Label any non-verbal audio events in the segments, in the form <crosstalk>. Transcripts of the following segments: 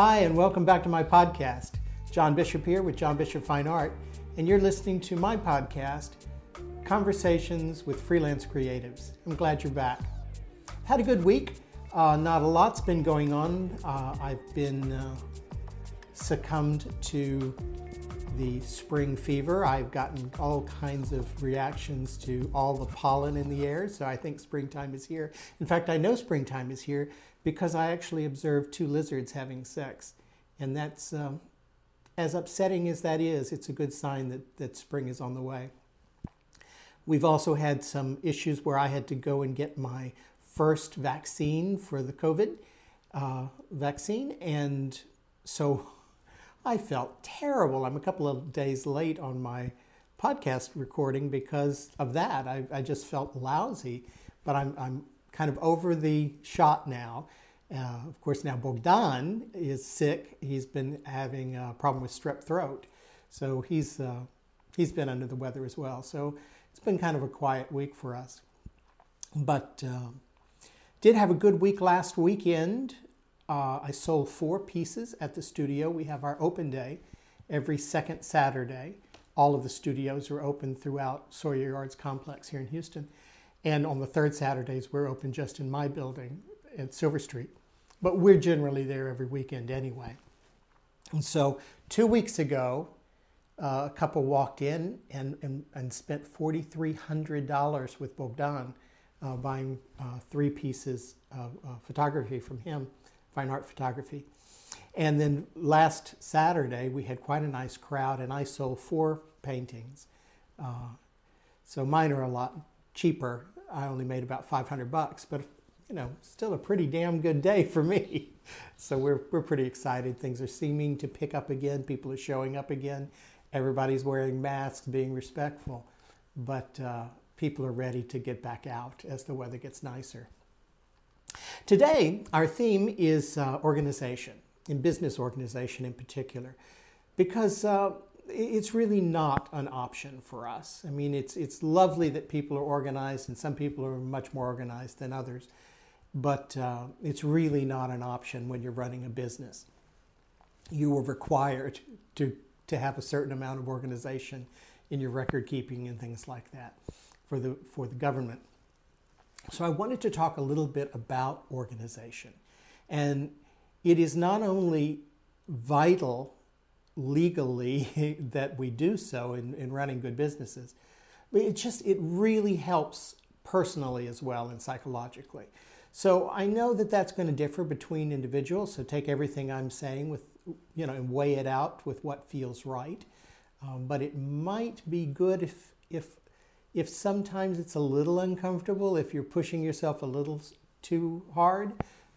Hi, and welcome back to my podcast. John Bishop here with John Bishop Fine Art, and you're listening to my podcast, Conversations with Freelance Creatives. I'm glad you're back. Had a good week. Uh, not a lot's been going on. Uh, I've been uh, succumbed to the spring fever. I've gotten all kinds of reactions to all the pollen in the air, so I think springtime is here. In fact, I know springtime is here because I actually observed two lizards having sex. And that's, um, as upsetting as that is, it's a good sign that, that spring is on the way. We've also had some issues where I had to go and get my first vaccine for the COVID uh, vaccine. And so I felt terrible. I'm a couple of days late on my podcast recording because of that. I, I just felt lousy, but I'm, I'm kind of over the shot now. Uh, of course, now Bogdan is sick. He's been having a problem with strep throat, so he's uh, he's been under the weather as well. So it's been kind of a quiet week for us, but uh, did have a good week last weekend. Uh, I sold four pieces at the studio. We have our open day every second Saturday. All of the studios are open throughout Sawyer Yards complex here in Houston. And on the third Saturdays, we're open just in my building at Silver Street. But we're generally there every weekend anyway. And so two weeks ago, uh, a couple walked in and, and, and spent $4,300 with Bogdan uh, buying uh, three pieces of photography from him fine art photography. And then last Saturday, we had quite a nice crowd, and I sold four paintings. Uh, so mine are a lot cheaper. I only made about 500 bucks, but you know, still a pretty damn good day for me. <laughs> So we're, we're pretty excited. Things are seeming to pick up again. People are showing up again. Everybody's wearing masks, being respectful. But uh, people are ready to get back out as the weather gets nicer. Today, our theme is uh, organization, in business organization in particular, because uh, it's really not an option for us. I mean, it's, it's lovely that people are organized, and some people are much more organized than others, but uh, it's really not an option when you're running a business. You are required to, to have a certain amount of organization in your record keeping and things like that for the, for the government. So I wanted to talk a little bit about organization. And it is not only vital legally <laughs> that we do so in, in running good businesses, but it just it really helps personally as well and psychologically. So I know that that's going to differ between individuals. So take everything I'm saying with you know and weigh it out with what feels right. Um, but it might be good if if if sometimes it's a little uncomfortable, if you're pushing yourself a little too hard,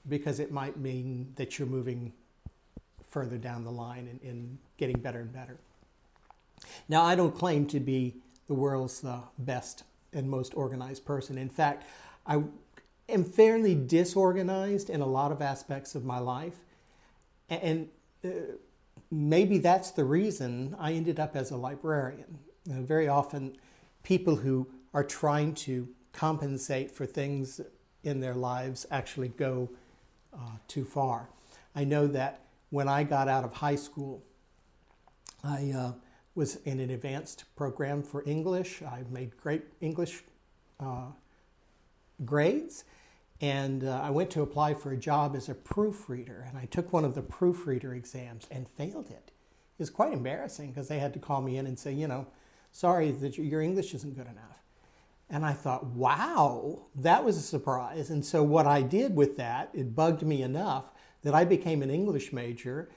because it might mean that you're moving further down the line and, and getting better and better. Now, I don't claim to be the world's uh, best and most organized person. In fact, I am fairly disorganized in a lot of aspects of my life. And uh, maybe that's the reason I ended up as a librarian. Uh, very often, people who are trying to compensate for things in their lives actually go uh, too far. I know that when I got out of high school, I uh, was in an advanced program for English. I made great English uh, grades, and uh, I went to apply for a job as a proofreader, and I took one of the proofreader exams and failed it. It was quite embarrassing because they had to call me in and say, you know, sorry that your English isn't good enough. And I thought, wow, that was a surprise. And so what I did with that, it bugged me enough that I became an English major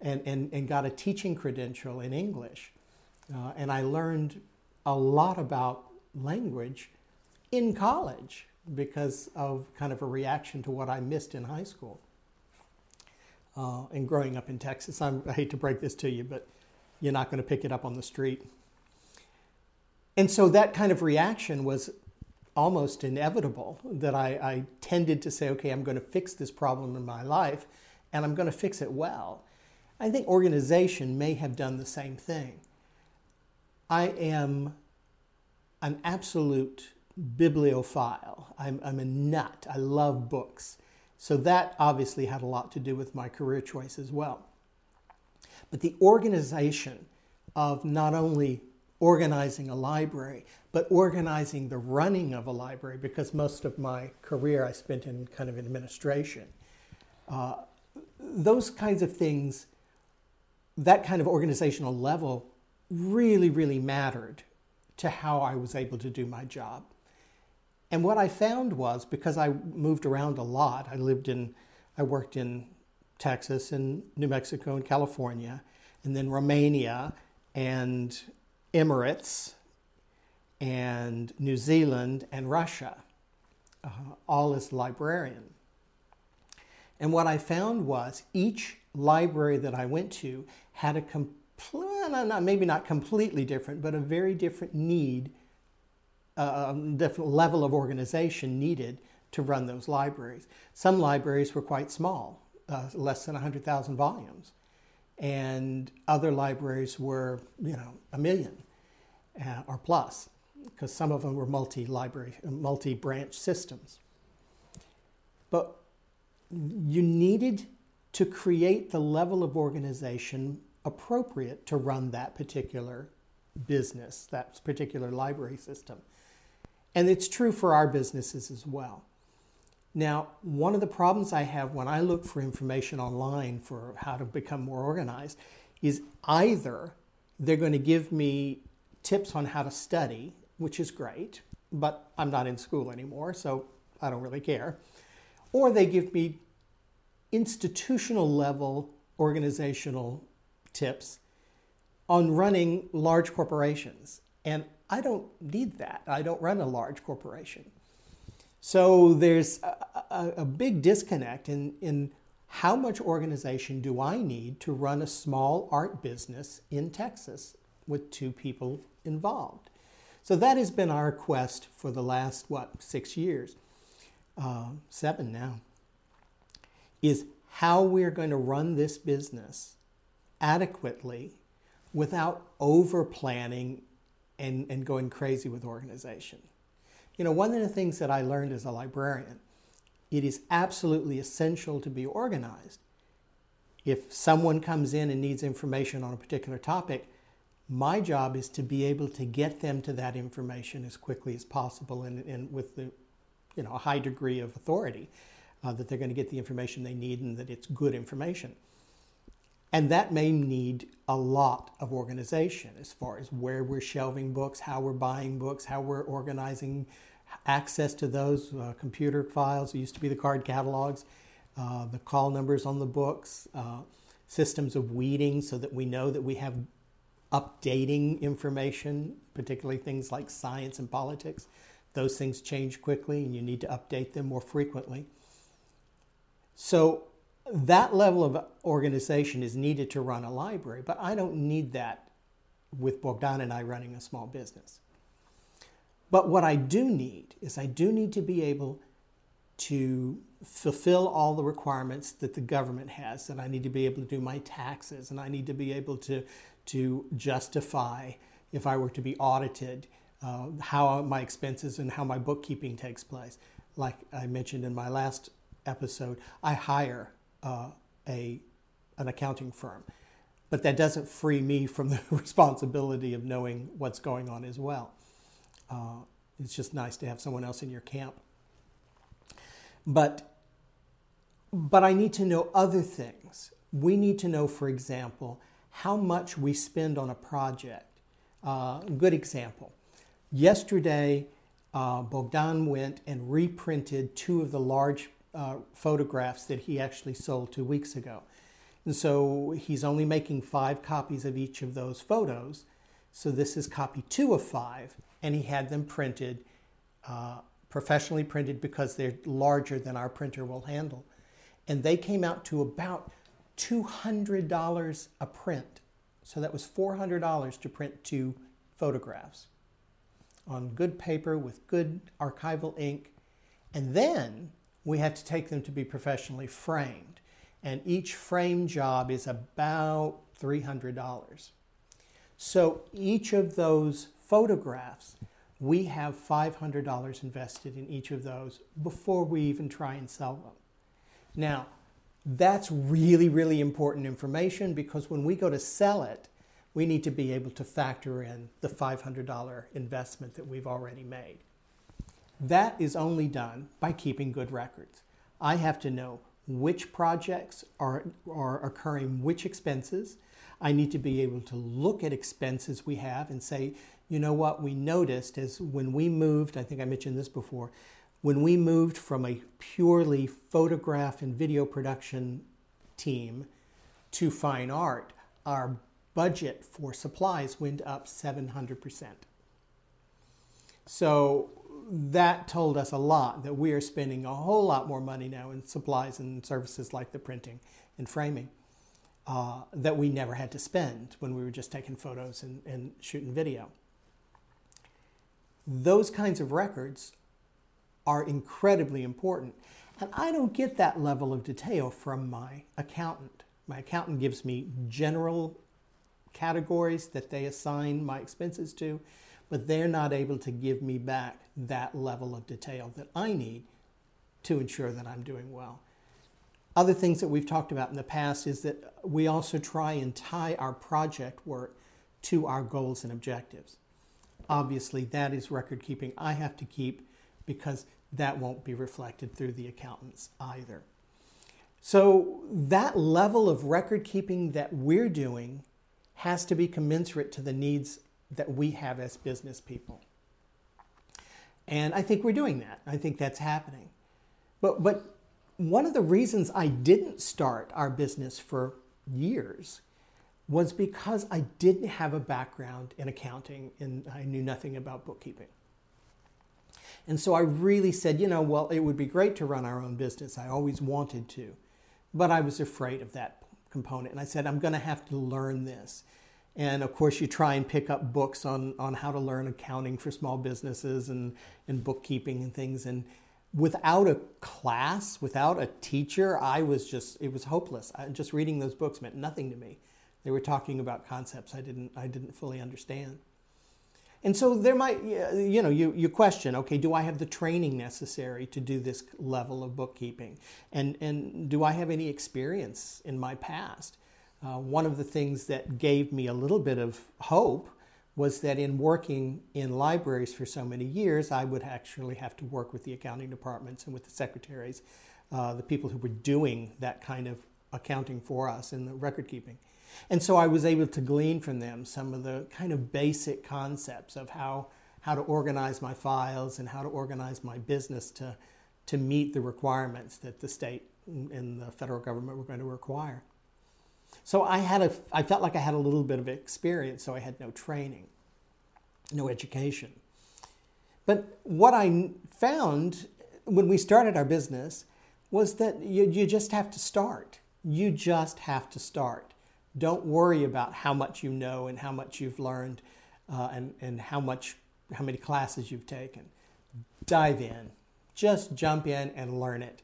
and, and, and got a teaching credential in English. Uh, and I learned a lot about language in college because of kind of a reaction to what I missed in high school. Uh, and growing up in Texas, I'm, I hate to break this to you, but you're not going to pick it up on the street. And so that kind of reaction was almost inevitable that I, I, tended to say, okay, I'm going to fix this problem in my life and I'm going to fix it well. I think organization may have done the same thing. I am an absolute bibliophile. I'm, I'm a nut. I love books. So that obviously had a lot to do with my career choice as well. But the organization of not only organizing a library, but organizing the running of a library, because most of my career I spent in kind of administration. Uh, those kinds of things, that kind of organizational level, really, really mattered to how I was able to do my job. And what I found was because I moved around a lot, I lived in, I worked in Texas and New Mexico and California, and then Romania and Emirates and New Zealand and Russia, uh, all as librarian. And what I found was each library that I went to had a complete, maybe not completely different, but a very different need a different level of organization needed to run those libraries. Some libraries were quite small, uh, less than 100,000 volumes, and other libraries were, you know, a million uh, or plus, because some of them were multi-library, multi-branch systems. But you needed to create the level of organization appropriate to run that particular business, that particular library system. And it's true for our businesses as well. Now, one of the problems I have when I look for information online for how to become more organized is either they're going to give me tips on how to study, which is great, but I'm not in school anymore, so I don't really care, or they give me institutional level organizational tips on running large corporations. And I don't need that. I don't run a large corporation. So there's a, a, a, big disconnect in, in how much organization do I need to run a small art business in Texas with two people involved. So that has been our quest for the last, what, six years, uh, seven now, is how we're going to run this business adequately without over planning and, and going crazy with organization. You know, one of the things that I learned as a librarian, it is absolutely essential to be organized. If someone comes in and needs information on a particular topic, my job is to be able to get them to that information as quickly as possible and, and with the, you know, a high degree of authority uh, that they're going to get the information they need and that it's good information. And that may need a lot of organization as far as where we're shelving books, how we're buying books, how we're organizing access to those uh, computer files. It used to be the card catalogs, uh, the call numbers on the books, uh, systems of weeding so that we know that we have updating information, particularly things like science and politics. Those things change quickly and you need to update them more frequently. So that level of organization is needed to run a library, but I don't need that with Bogdan and I running a small business. But what I do need is I do need to be able to fulfill all the requirements that the government has, that I need to be able to do my taxes, and I need to be able to, to justify, if I were to be audited, uh, how my expenses and how my bookkeeping takes place. Like I mentioned in my last episode, I hire uh, a, an accounting firm. But that doesn't free me from the <laughs> responsibility of knowing what's going on as well. Uh, it's just nice to have someone else in your camp. But, but I need to know other things. We need to know, for example, how much we spend on a project. Uh, good example. Yesterday, uh, Bogdan went and reprinted two of the large uh, photographs that he actually sold two weeks ago. And so he's only making five copies of each of those photos. So this is copy two of five, and he had them printed, uh, professionally printed because they're larger than our printer will handle. And they came out to about $200 a print. So that was $400 to print two photographs on good paper with good archival ink. And then we had to take them to be professionally framed. And each frame job is about $300. So each of those photographs, we have $500 invested in each of those before we even try and sell them. Now, that's really, really important information because when we go to sell it, we need to be able to factor in the $500 investment that we've already made. That is only done by keeping good records. I have to know which projects are, are occurring, which expenses. I need to be able to look at expenses we have and say, you know what, we noticed is when we moved, I think I mentioned this before, when we moved from a purely photograph and video production team to fine art, our budget for supplies went up 700%. So that told us a lot that we are spending a whole lot more money now in supplies and services like the printing and framing uh, that we never had to spend when we were just taking photos and, and shooting video. Those kinds of records are incredibly important. And I don't get that level of detail from my accountant. My accountant gives me general categories that they assign my expenses to, but they're not able to give me back that level of detail that I need to ensure that I'm doing well. Other things that we've talked about in the past is that we also try and tie our project work to our goals and objectives. Obviously, that is record keeping I have to keep because that won't be reflected through the accountants either. So, that level of record keeping that we're doing has to be commensurate to the needs that we have as business people. And I think we're doing that. I think that's happening. But, but one of the reasons I didn't start our business for years was because I didn't have a background in accounting and I knew nothing about bookkeeping. And so I really said, you know, well, it would be great to run our own business. I always wanted to, but I was afraid of that component. And I said, I'm going to have to learn this. And of course, you try and pick up books on, on how to learn accounting for small businesses and, and bookkeeping and things. And without a class, without a teacher, I was just, it was hopeless. I, just reading those books meant nothing to me. They were talking about concepts I didn't, I didn't fully understand. And so there might, you know, you, you question, okay, do I have the training necessary to do this level of bookkeeping? And, and do I have any experience in my past? Uh, one of the things that gave me a little bit of hope was that in working in libraries for so many years, I would actually have to work with the accounting departments and with the secretaries, uh, the people who were doing that kind of accounting for us in the record keeping. And so I was able to glean from them some of the kind of basic concepts of how, how to organize my files and how to organize my business to, to meet the requirements that the state and the federal government were going to require. So I had a, I felt like I had a little bit of experience, so I had no training, no education. But what I found when we started our business was that you, you just have to start. You just have to start. Don't worry about how much you know and how much you've learned uh, and, and how much how many classes you've taken. Dive in. Just jump in and learn it.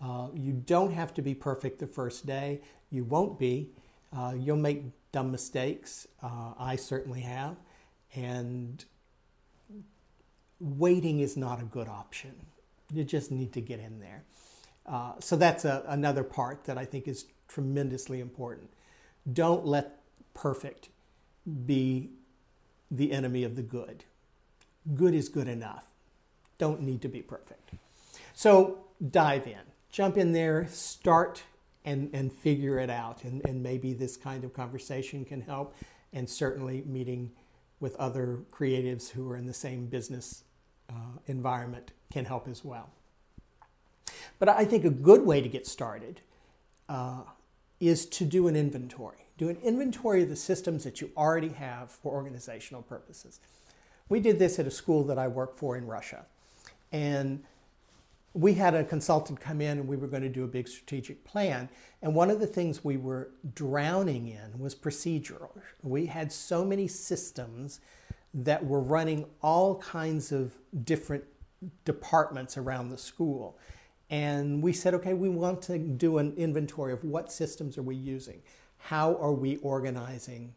Uh, you don't have to be perfect the first day. You won't be. Uh, you'll make dumb mistakes. Uh, I certainly have. And waiting is not a good option. You just need to get in there. Uh, so that's a, another part that I think is tremendously important. Don't let perfect be the enemy of the good. Good is good enough. Don't need to be perfect. So dive in, jump in there, start and, and figure it out. And, and maybe this kind of conversation can help, and certainly meeting with other creatives who are in the same business uh, environment can help as well. But I think a good way to get started uh, is to do an inventory. Do an inventory of the systems that you already have for organizational purposes. We did this at a school that I work for in Russia. And we had a consultant come in and we were going to do a big strategic plan. And one of the things we were drowning in was procedural. We had so many systems that were running all kinds of different departments around the school. And we said, okay, we want to do an inventory of what systems are we using? How are we organizing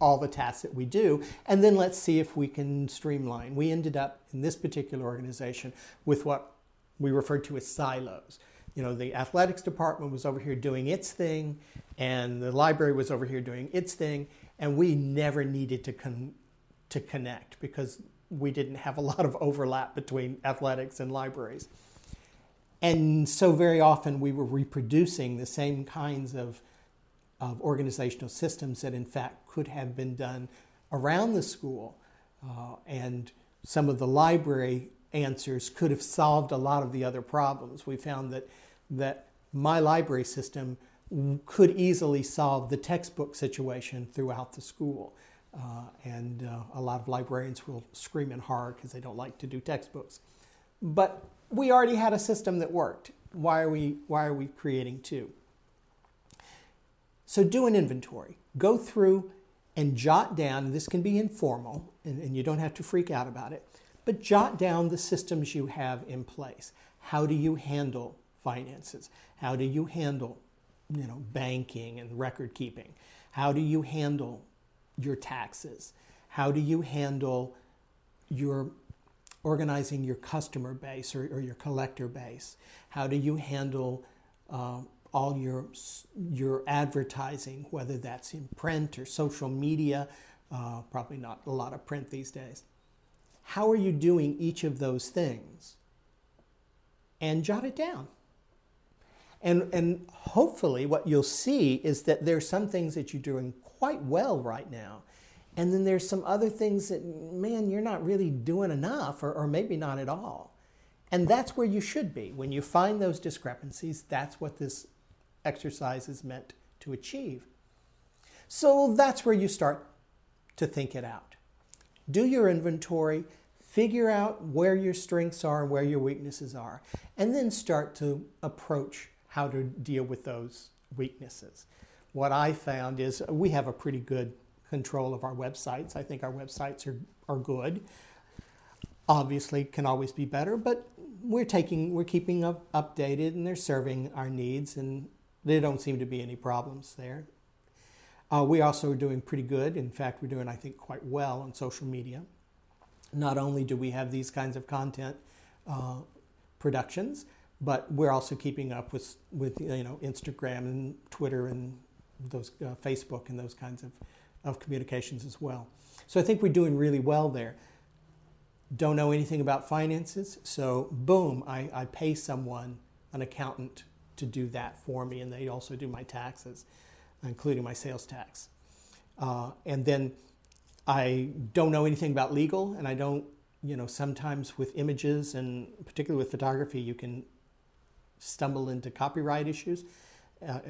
all the tasks that we do? And then let's see if we can streamline. We ended up in this particular organization with what we referred to as silos. you know, the athletics department was over here doing its thing, and the library was over here doing its thing, and we never needed to con- to connect because we didn't have a lot of overlap between athletics and libraries. And so very often we were reproducing the same kinds of, of organizational systems that in fact could have been done around the school. Uh, and some of the library answers could have solved a lot of the other problems. We found that, that my library system could easily solve the textbook situation throughout the school. Uh, and uh, a lot of librarians will scream in horror because they don't like to do textbooks. But we already had a system that worked. Why are we, why are we creating two? So do an inventory. Go through and jot down, and this can be informal, and, and you don't have to freak out about it, but jot down the systems you have in place. How do you handle finances? How do you handle you know, banking and record keeping? How do you handle your taxes? How do you handle your organizing your customer base or, or your collector base? How do you handle uh, all your your advertising, whether that's in print or social media? Uh, probably not a lot of print these days. How are you doing each of those things? And jot it down. And, and hopefully, what you'll see is that there's some things that you're doing quite well right now. And then there's some other things that, man, you're not really doing enough, or, or maybe not at all. And that's where you should be. When you find those discrepancies, that's what this exercise is meant to achieve. So that's where you start to think it out. Do your inventory, figure out where your strengths are and where your weaknesses are, and then start to approach how to deal with those weaknesses. What I found is we have a pretty good control of our websites. I think our websites are, are good. Obviously, can always be better, but we're taking, we're keeping up, updated, and they're serving our needs, and there don't seem to be any problems there. Uh, we also are doing pretty good. In fact, we're doing, I think, quite well on social media. Not only do we have these kinds of content uh, productions, but we're also keeping up with with you know Instagram and Twitter and those uh, Facebook and those kinds of, of communications as well. So I think we're doing really well there. Don't know anything about finances, so boom, I, I pay someone, an accountant, to do that for me, and they also do my taxes, including my sales tax. Uh, and then I don't know anything about legal, and I don't, you know, sometimes with images and particularly with photography, you can stumble into copyright issues. Uh,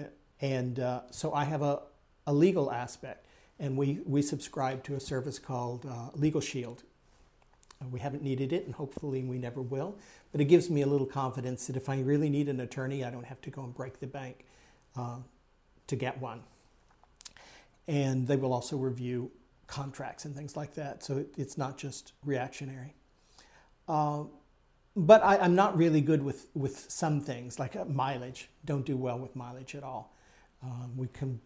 and uh, so I have a, a legal aspect, and we, we subscribe to a service called uh, Legal Shield. Uh, we haven't needed it, and hopefully we never will. But it gives me a little confidence that if I really need an attorney, I don't have to go and break the bank uh, to get one. And they will also review contracts and things like that, so it, it's not just reactionary. Uh, but I, am not really good with, with some things, like uh, mileage. Don't do well with mileage at all. Um, we can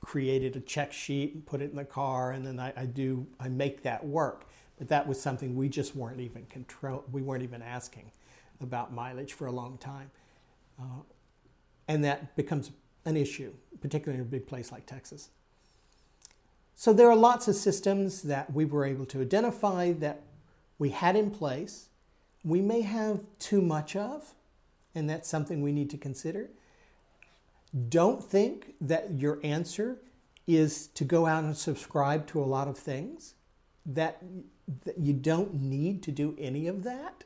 created a check sheet and put it in the car, and then I, I, do I make that work. But that was something we just weren't even control. We weren't even asking about mileage for a long time, uh, and that becomes an issue, particularly in a big place like Texas. So there are lots of systems that we were able to identify that we had in place. We may have too much of, and that's something we need to consider. Don't think that your answer is to go out and subscribe to a lot of things. That, you don't need to do any of that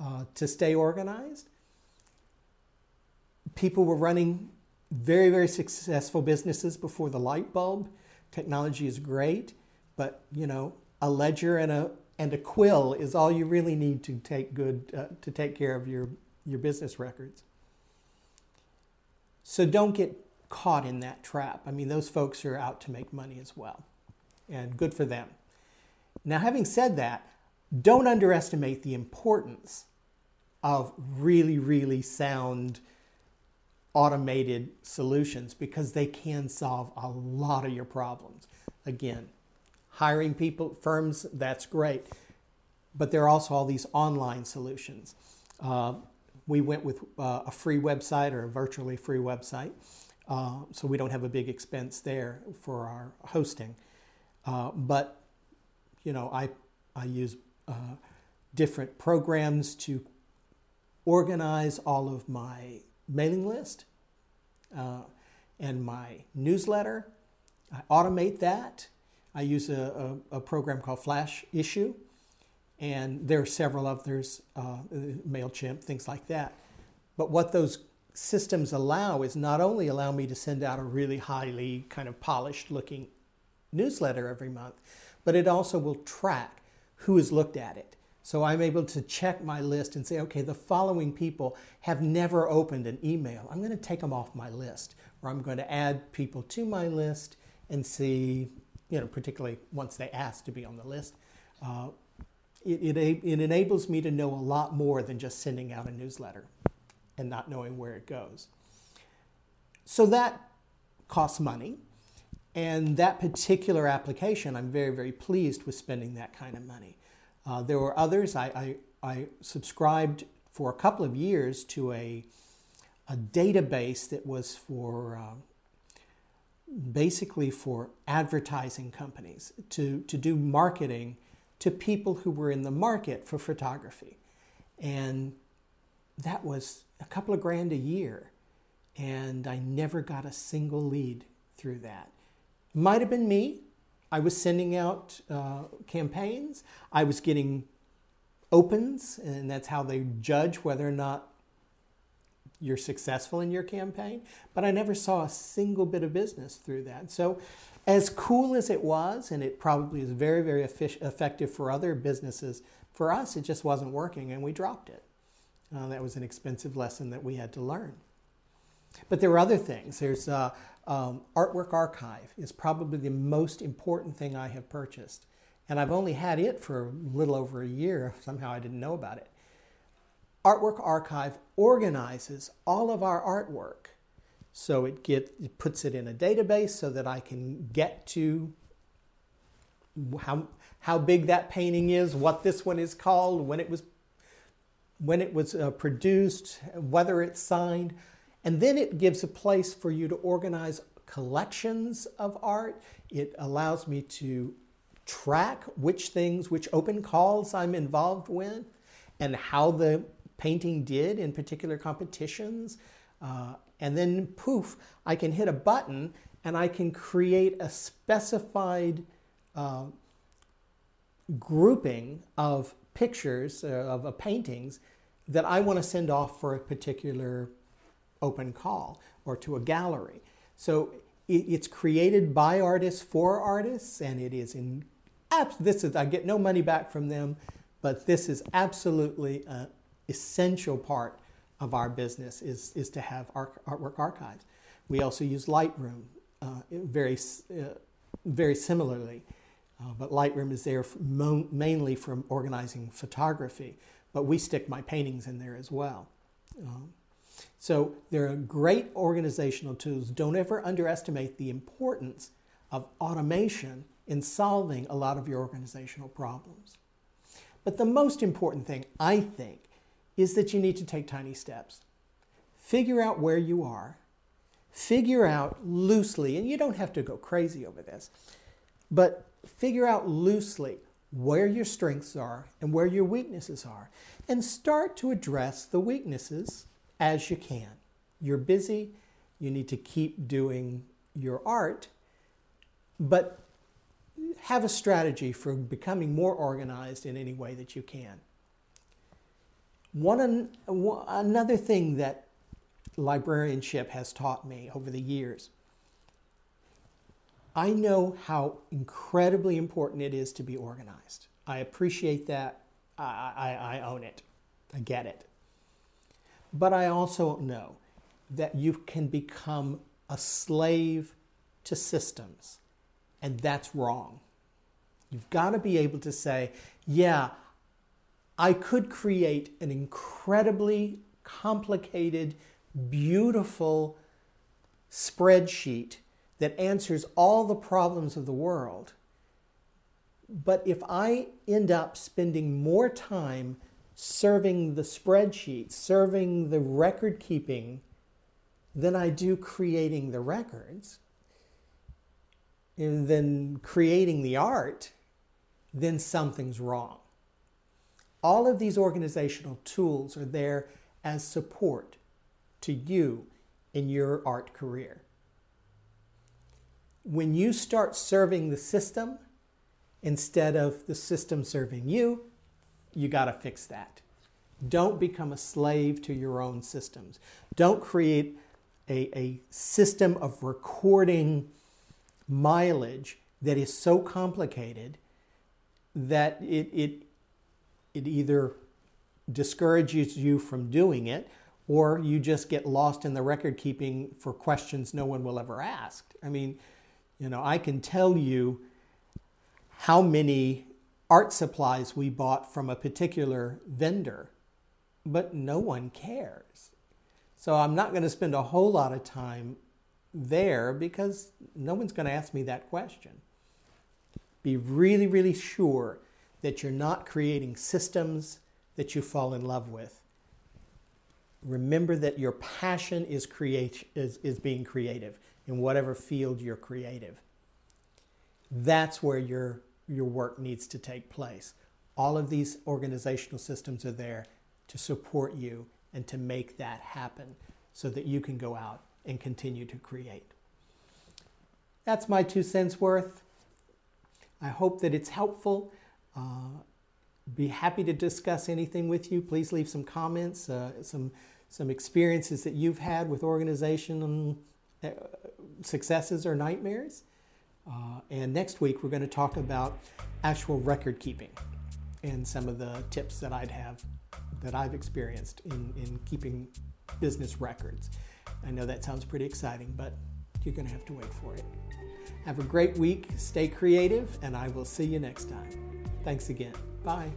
uh, to stay organized. People were running very, very successful businesses before the light bulb. Technology is great, but you know, a ledger and a and a quill is all you really need to take good uh, to take care of your your business records. So don't get caught in that trap. I mean, those folks are out to make money as well, and good for them. Now, having said that, don't underestimate the importance of really, really sound automated solutions because they can solve a lot of your problems. Again, hiring people, firms, that's great. But there are also all these online solutions. Uh, we went with uh, a free website or a virtually free website, uh, so we don't have a big expense there for our hosting. Uh, but you know, I I use uh, different programs to organize all of my mailing list uh, and my newsletter. I automate that. I use a, a, a program called Flash Issue and there are several others, uh, MailChimp, things like that. But what those systems allow is not only allow me to send out a really highly kind of polished looking newsletter every month, but it also will track who has looked at it. So I'm able to check my list and say, okay, the following people have never opened an email. I'm going to take them off my list, or I'm going to add people to my list and see, you know, particularly once they ask to be on the list, uh, it, it, it enables me to know a lot more than just sending out a newsletter and not knowing where it goes. So that costs money. And that particular application, I'm very, very pleased with spending that kind of money. Uh, there were others. I, I, I, subscribed for a couple of years to a, a database that was for uh, basically for advertising companies to, to do marketing to people who were in the market for photography. And that was a couple of grand a year. And I never got a single lead through that. Might have been me. I was sending out uh, campaigns, I was getting opens, and that's how they judge whether or not you're successful in your campaign. But I never saw a single bit of business through that. So as cool as it was, and it probably is very, very effective for other businesses, for us, it just wasn't working and we dropped it. Uh, that was an expensive lesson that we had to learn. But there were other things. There's uh, um, Artwork Archive is probably the most important thing I have purchased. And I've only had it for a little over a year. <laughs> Somehow I didn't know about it. Artwork Archive organizes all of our artwork so it, get, it puts it in a database so that I can get to how, how big that painting is, what this one is called, when it was, when it was uh, produced, whether it's signed. And then it gives a place for you to organize collections of art. It allows me to track which things, which open calls I'm involved with, and how the painting did in particular competitions. Uh, and then poof, I can hit a button and I can create a specified uh, grouping of pictures uh, of paintings that I want to send off for a particular open call or to a gallery. So it, it's created by artists for artists, and it is in. This is I get no money back from them, but this is absolutely an essential part of our business is, is to have art, artwork archives. We also use Lightroom uh, very, uh, very similarly, uh, but Lightroom is there mainly for organizing photography, but we stick my paintings in there as well. Um, so there are great organizational tools. Don't ever underestimate the importance of automation in solving a lot of your organizational problems. But the most important thing, I think, is that you need to take tiny steps. Figure out where you are. Figure out loosely, and you don't have to go crazy over this, but figure out loosely where your strengths are and where your weaknesses are, and start to address the weaknesses as you can. You're busy, you need to keep doing your art, but have a strategy for becoming more organized in any way that you can. One, another thing that librarianship has taught me over the years I know how incredibly important it is to be organized. I appreciate that. I, I, I, own it. I get it. But I also know that you can become a slave to systems, and that's wrong. You've got to be able to say, yeah, I could create an incredibly complicated, beautiful spreadsheet that answers all the problems of the world. But if I end up spending more time serving the spreadsheet, serving the record keeping than I do creating the records, and then creating the art, then something's wrong. All of these organizational tools are there as support to you in your art career. When you start serving the system instead of the system serving you, you got to fix that. Don't become a slave to your own systems. Don't create a, a system of recording mileage that is so complicated that it, it, it either discourages you from doing it or you just get lost in the record keeping for questions no one will ever ask. I mean, you know, I can tell you how many art supplies we bought from a particular vendor, but no one cares. So I'm not going to spend a whole lot of time there because no one's going to ask me that question. Be really, really sure that you're not creating systems that you fall in love with. Remember that your passion is, create, is, is being creative in whatever field you're creative. That's where your, your work needs to take place. All of these organizational systems are there to support you and to make that happen so that you can go out and continue to create. That's my two cents worth. I hope that it's helpful. Uh, be happy to discuss anything with you. Please leave some comments, uh, some some experiences that you've had with organization uh, successes or nightmares. Uh, and next week we're going to talk about actual record keeping and some of the tips that I'd have that I've experienced in, in keeping business records. I know that sounds pretty exciting, but you're going to have to wait for it. Have a great week, stay creative, and I will see you next time. Thanks again. Bye.